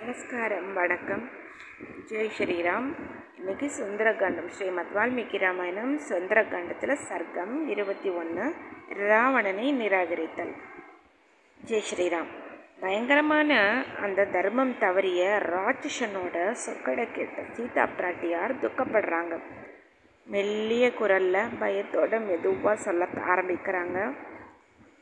நமஸ்காரம் வணக்கம். ஜெய் ஸ்ரீராம். இன்னைக்கு சுந்தரகாண்டம் ஸ்ரீமத் வால்மீகி ராமாயணம் சுந்தரகாண்டத்தில் சர்க்கம் இருபத்தி ஒன்று ராவணனை நிராகரித்தல். ஜெய் ஸ்ரீராம். பயங்கரமான அந்த தர்மம் தவறிய ராட்சசனோட சொக்கடை கேட்ட சீதா பிராட்டியார் துக்கப்படுறாங்க. மெல்லிய குரலில் பயத்தோட மெதுவாக சொல்ல ஆரம்பிக்கிறாங்க.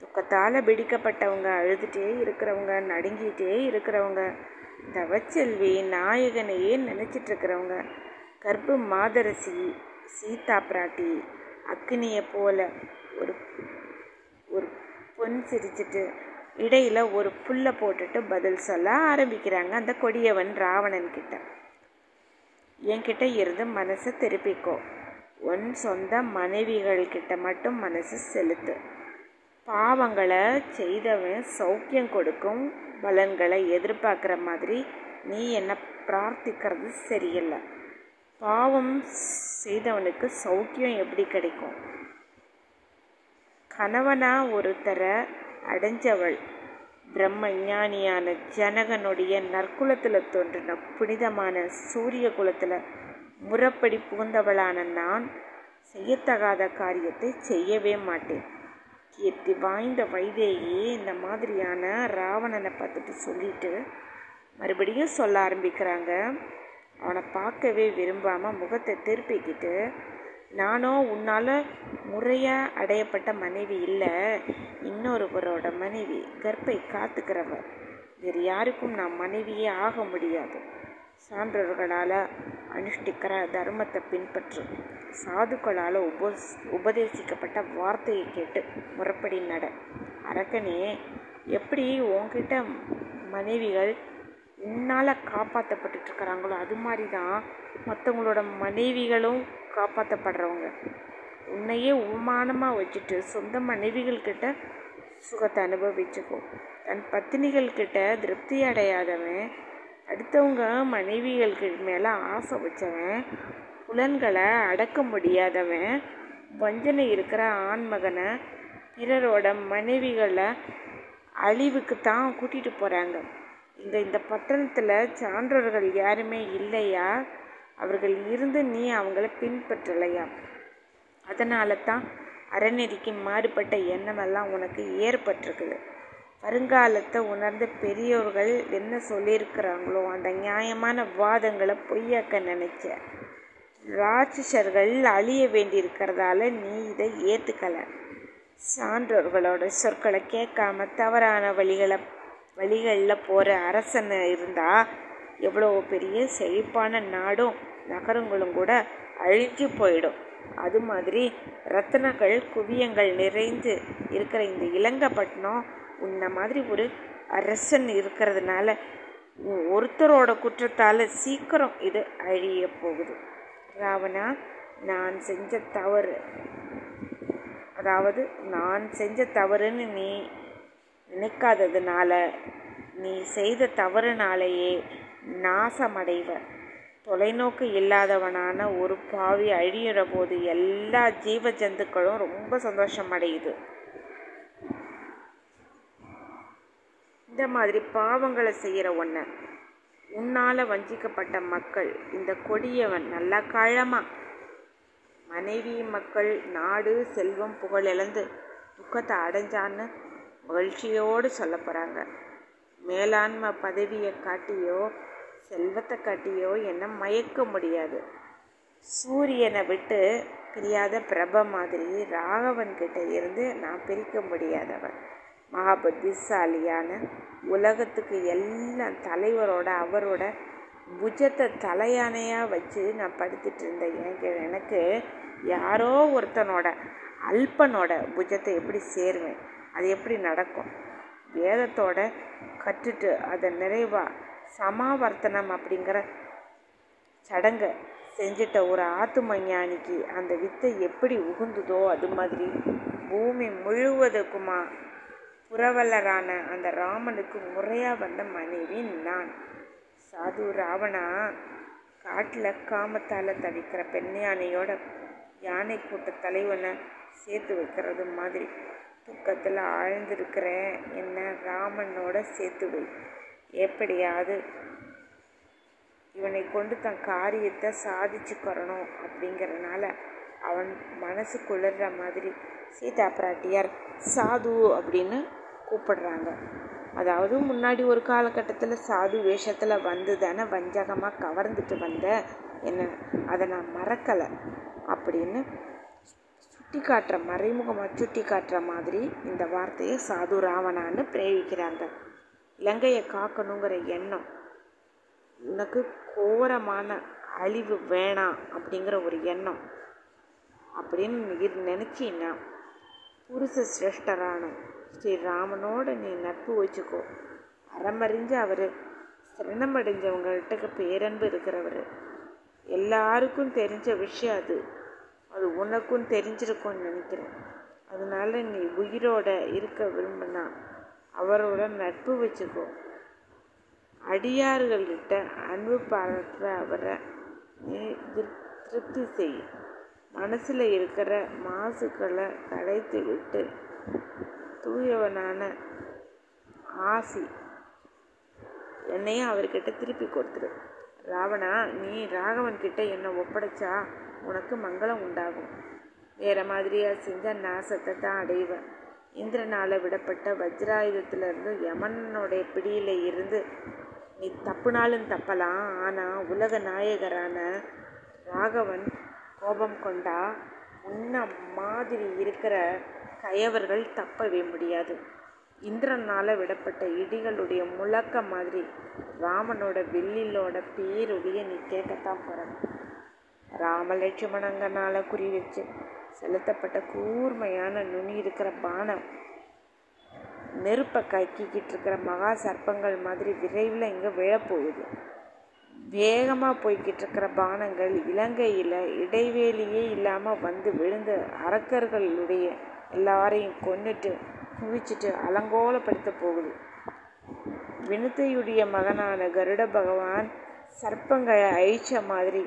துக்கத்தால் பிடிக்கப்பட்டவங்க அழுதுகிட்டே இருக்கிறவங்க நடுங்கிட்டே இருக்கிறவங்க தவச்செல்வி நாயகனையே நினச்சிட்டு இருக்கிறவங்க கர்ப்ப மாதரசி சீதா பிராட்டி அக்னியை போல ஒரு ஒரு பொன் சிரிச்சிட்டு இடையில் ஒரு புல்லை போட்டுட்டு பதில் சொல்ல ஆரம்பிக்கிறாங்க அந்த கொடியவன் ராவணன் கிட்ட. என்கிட்ட இருந்து மனசை திருப்பிக்கோ. உன் சொந்த மனைவிகள் கிட்ட மட்டும் மனசு செலுத்து. பாவங்களை செய்தவன் சௌக்கியம் கொடுக்கும் பலன்களை எதிர்பார்க்குற மாதிரி நீ என்ன பிரார்த்திக்கிறது சரியில்லை. பாவம் செய்தவனுக்கு சௌக்கியம் எப்படி கிடைக்கும்? கணவனா ஒருத்தரை அடைஞ்சவள் பிரம்ம ஞானியான ஜனகனுடைய நற்குலத்தில் தோன்றின புனிதமான சூரிய குலத்தில் முறப்படி புகுந்தவளான நான் செய்யத்தகாத காரியத்தை செய்யவே மாட்டேன். கீர்த்தி வாய்ந்த வைதேகி இந்த மாதிரியான ராவணனை பார்த்துட்டு சொல்லிட்டு மறுபடியும் சொல்ல ஆரம்பிக்கிறாங்க. அவனை பார்க்கவே விரும்பாமல் முகத்தை திருப்பிக்கிட்டு நானோ உன்னால் முறையாக அடையப்பட்ட மனைவி இல்லை இன்னொருவரோட மனைவி கர்ப்பை காத்துக்கிறவர் வேறு யாருக்கும் நான் மனைவியே ஆக முடியாது. சான்றோர்களால் அனுஷ்டிக்கிற தர்மத்தை பின்பற்று. சாதுக்களால் உப உபதேசிக்கப்பட்ட வார்த்தையை கேட்டு முறைப்படி நட. அரக்கனே எப்படி உன்கிட்ட மனைவிகள் உன்னால் காப்பாற்றப்பட்டுட்ருக்கிறாங்களோ அது மாதிரி தான் மற்றவங்களோட மனைவிகளும் காப்பாற்றப்படுறவங்க உன்னையே உமானமாக வச்சுட்டு சொந்த மனைவிகள்கிட்ட சுகத்தை அனுபவிச்சுக்கோ. தன் பத்தினிகள்கிட்ட திருப்தி அடையாதவன் அடுத்தவங்க மனைவிகளுக்கு மேலே ஆசை வச்சவன் புலன்களை அடக்க முடியாதவன் வஞ்சனை இருக்கிற ஆண்மகனை பிறரோட மனைவிகளை அழிவுக்கு தான் கூட்டிகிட்டு போகிறாங்க இந்த இந்த பட்டணத்தில் சான்றோர்கள் யாருமே இல்லையா? அவர்கள் இருந்து நீ அவங்கள பின்பற்றலையா? அதனால தான் அறநெறிக்கு மாறுபட்ட எண்ணமெல்லாம் உனக்கு ஏற்பட்டிருக்குது. வருங்காலத்தை உணர்ந்த பெரியோர்கள் என்ன சொல்லியிருக்கிறாங்களோ அந்த நியாயமான வாதங்களை பொய்யாக்க நினைச்ச ராட்சசர்கள் அழிய வேண்டியிருக்கிறதால நீ இதை ஏற்றுக்கலை சான்றோர்களோட சொற்களை கேட்காம தவறான வழிகளை வழிகளில் போகிற அரசன் இருந்தால் எவ்வளோ பெரிய செழிப்பான நாடும் நகரங்களும் கூட அழிஞ்சு போயிடும். அது மாதிரி ரத்தனங்கள் குவியங்கள் நிறைந்து இருக்கிற இந்த இலங்கைப்பட்டினம் உன்ன மாதிரி ஒரு அரசன் இருக்கிறதுனால ஒருத்தரோட குற்றத்தால் சீக்கிரம் இது அழிய போகுது. ராவணா நான் செஞ்ச தவறு. அதாவது நான் செஞ்ச தவறுன்னு நீ நினைக்காததுனால நீ செய்த தவறுனாலேயே நாசமடைவ. தொலைநோக்கு இல்லாதவனான ஒரு பாவி அழியிற போது எல்லா ஜீவ ஜந்துக்களும் ரொம்ப சந்தோஷம் அடையுது இந்த மாதிரி பாவங்களை செய்கிற ஒன்றை உன்னால் வஞ்சிக்கப்பட்ட மக்கள் இந்த கொடியவன் நல்லா காலமாக மனைவி மக்கள் நாடு செல்வம் புகழ் இழந்து துக்கத்தை அடைஞ்சான்னு மகிழ்ச்சியோடு சொல்ல போகிறாங்க மேலாண்மை பதவியை காட்டியோ செல்வத்தை காட்டியோ என்ன மயக்க முடியாது. சூரியனை விட்டு பிரியாத பிரப மாதிரி ராகவன் கிட்ட இருந்து நான் பிரிக்க முடியாதவன். மகா புத்திசாலியான உலகத்துக்கு எல்லாம் தலைவரோட அவரோட புஜத்தை தலையானையாக வச்சு நான் படுத்துட்டு இருந்தேன். எனக்கு எனக்கு யாரோ ஒருத்தனோட அல்பனோட புஜத்தை எப்படி சேருவேன்? அது எப்படி நடக்கும்? வேதத்தோட கற்றுட்டு அதை நிறைவாக சமாவர்த்தனம் அப்படிங்கிற சடங்கை செஞ்சிட்ட ஒரு ஆத்தும ஞானிக்கு அந்த வித்தை எப்படி உகுந்துதோ அது மாதிரி பூமி முழுவதுக்குமா புறவலரான அந்த ராமனுக்கு முறையாக வந்த மனைவி நான். சாது ராவணா காட்டில் காமத்தால் தவிக்கிற பெண் யானையோட யானை கூட்ட தலைவனை சேர்த்து வைக்கிறது மாதிரி. தூக்கத்தில் ஆழ்ந்திருக்கிறேன் என்ன ராமனோட சேர்த்து வை. எப்படியாவது இவனை கொண்டு தன் காரியத்தை சாதிச்சுக்கிறணும் அப்படிங்கிறனால அவன் மனசு குளிர்ற மாதிரி சீதா பிராட்டியார் சாது அப்படின்னு கூப்பிடுறாங்க. அதாவது முன்னாடி ஒரு காலகட்டத்தில் சாது வேஷத்தில் வந்து தானே வஞ்சகமாக கவர்ந்துட்டு வந்த என்ன அதை நான் மறக்கலை. அப்படின்னு சுட்டி காட்டுற மறைமுகமாக சுட்டி காட்டுற மாதிரி இந்த வார்த்தையை சாது ராவணான்னு பிரயோகிக்கிறாங்க. இலங்கையை காக்கணுங்கிற எண்ணம் உனக்கு கோரமான அழிவு வேணாம் அப்படிங்கிற ஒரு எண்ணம் அப்படின்னு நினச்சின்னா புருஷ சிரேஷ்டரான ஸ்ரீராமனோட நீ நட்பு வச்சுக்கோ. அறமறிஞ்சு அவர் சிரணமடைஞ்சவங்கள்ட்ட பேரன்பு இருக்கிறவர். எல்லாருக்கும் தெரிஞ்ச விஷயம் அது. அது உனக்கும் தெரிஞ்சிருக்கும்னு நினைக்கிறேன். அதனால நீ உயிரோட இருக்க விரும்பினா அவரோட நட்பு வச்சுக்கோ. அடியார்கள்கிட்ட அன்பு பாராட்டுற அவரை நீ திருப்தி செய். மனசில் இருக்கிற மாசுக்களை களைத்து விட்டு தூயவனான ஆசி. என்னையும் அவர்கிட்ட திருப்பி கொடுத்துரு. ராவணா நீ ராகவன் கிட்ட என்னை ஒப்படைச்சா உனக்கு மங்களம் உண்டாகும். வேற மாதிரியா செஞ்ச நாசத்தை தான் அடைவேன். இந்திரனால் விடப்பட்ட வஜ்ராயுதத்திலிருந்து யமனுடைய பிடியில் இருந்து நீ தப்புனாலும் தப்பலாம் ஆனால் உலக நாயகரான ராகவன் கோபம் கொண்டா உன்ன மாதிரி இருக்கிற கயவர்கள் தப்பவே முடியாது. இந்திரனால் விடப்பட்ட இடிகளுடைய முழக்க மாதிரி ராமனோட வெள்ளிலோட பேரொழிய நீ கேட்கத்தான் போகிற ராமலட்சுமணங்கனால் குறி வச்சு செலுத்தப்பட்ட கூர்மையான நுனி இருக்கிற பானம் நெருப்பை கக்கிக்கிட்டு இருக்கிற மகா சர்ப்பங்கள் மாதிரி விரைவில் இங்கே விழப்போகுது. வேகமாக போய்கிட்டு இருக்கிற பானங்கள் இலங்கையில் இடைவேளியே இல்லாமல் வந்து விழுந்த அரக்கர்களுடைய எல்லாரையும் கொன்னுட்டு குவிச்சிட்டு அலங்கோலப்படுத்த போகுது. வினத்தையுடைய மகனான கருட பகவான் சர்ப்பங்களை அழிச்ச மாதிரி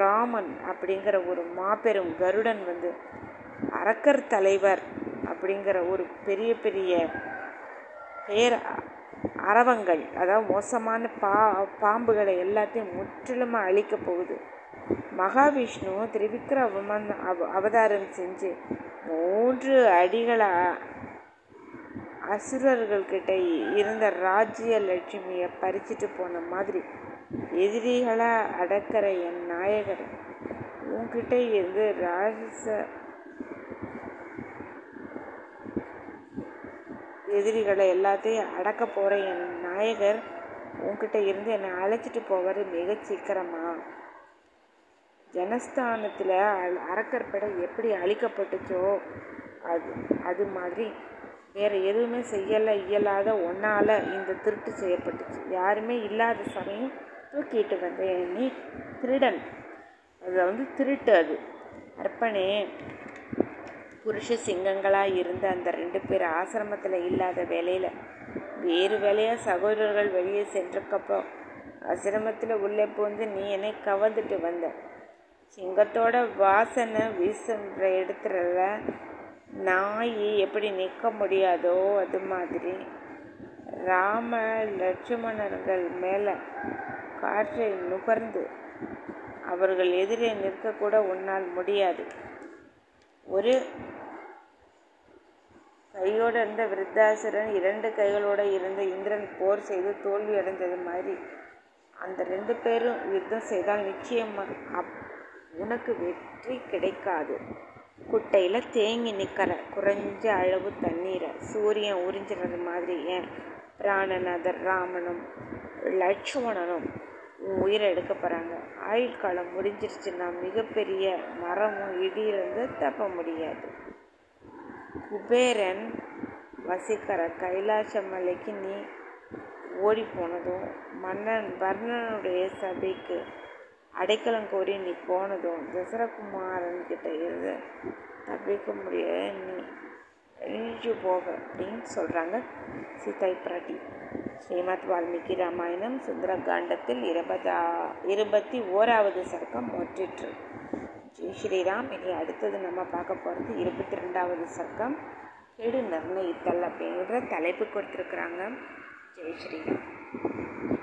ராமன் அப்படிங்கிற ஒரு மாபெரும் கருடன் வந்து அரக்கர் தலைவர் அப்படிங்கிற ஒரு பெரிய பெரிய பேர் அரவங்கள் அதாவது மோசமான பா பாம்புகளை எல்லாத்தையும் முற்றிலுமாக அழிக்க போகுது. மகாவிஷ்ணு திரிவிக்ரமன் அவ அவதாரம் செஞ்சு மூன்று அடிகளை அசுரர்கள்கிட்ட இருந்த ராஜ்ய லட்சுமியை பறிச்சிட்டு போன மாதிரி எதிரிகளை அடக்கிற என் நாயகர். உன்கிட்ட இருந்து ராஜச எதிரிகளை எல்லாத்தையும் அடக்க போகிற என் நாயகர் உன்கிட்ட இருந்து என்னை அழைச்சிட்டு போவார் மிக சீக்கிரமாக ஜனஸ்தானத்தில் அரக்கற்படை எப்படி அழிக்கப்பட்டுச்சோ அது அது மாதிரி வேறு எதுவுமே செய்யலை இயலாத ஒன்றால் இந்த திருட்டு செய்யப்பட்டுச்சு. யாருமே இல்லாத சமயம் தூக்கிட்டு வந்தேன் நீ திருடன். அது வந்து திருட்டு அது. அர்ப்பணே புருஷ சிங்கங்களாக இருந்த அந்த ரெண்டு பேர் ஆசிரமத்தில் இல்லாத வேலையில் வேறு வேலையாக சகோதரர்கள் வெளியே சென்றக்கப்புறம் ஆசிரமத்தில் உள்ளே போந்து நீ என்னை கவர்ந்துட்டு வந்த. சிங்கத்தோட வாசனை வீசுன்ற இடத்துல நாய் எப்படி நிற்க முடியாதோ அது மாதிரி ராம லட்சுமணர்கள் மேலே காற்றை நுகர்ந்து அவர்கள் எதிரே நிற்கக்கூட உன்னால் முடியாது. ஒரு கையோடு இருந்த விருத்தாசுரன் இரண்டு கைகளோடு இருந்த இந்திரன் போர் செய்து தோல்வி அடைந்தது மாதிரி. அந்த ரெண்டு பேரும் யுத்தம் செய்தால் நிச்சயமாக அப் உனக்கு வெற்றி கிடைக்காது. குட்டையில் தேங்கி நிற்கிற குறைஞ்ச அளவு தண்ணீரை சூரியன் உறிஞ்சிறது மாதிரி ஏன்? பிராணநாதர் ராமனும் லட்சுமணனும் உயிரை எடுக்க போகிறாங்க ஆயுள் காலம் முடிஞ்சிருச்சுன்னா மிகப்பெரிய மரமும் இடியிலிருந்து தப்ப முடியாது. குபேரன் வசிக்கிற கைலாச மலைக்கு நீ ஓடி போனதும் மன்னன் வர்ணனுடைய சபைக்கு அடைக்கலம் கோரி நீ போனதும் தசரகுமாரன் கிட்ட இருந்து தப்பிக்க முடியாது. நீ நீச்சு போக அப்படின்னு சொல்கிறாங்க சீதாய் பிராட்டி. ஸ்ரீமத் வால்மீகி ராமாயணம் சுந்தரகாண்டத்தில் இருபதா இருபத்தி ஓராவது சர்க்கம் மொற்றிற்று. ஜெய் ஸ்ரீராம் இனி அடுத்தது நம்ம பார்க்க போகிறது இருபத்தி ரெண்டாவது சர்க்கம். கெடு நிர்ணயித்தல் அப்படிங்கிற தலைப்பு கொடுத்துருக்குறாங்க ஜெய் ஸ்ரீராம்.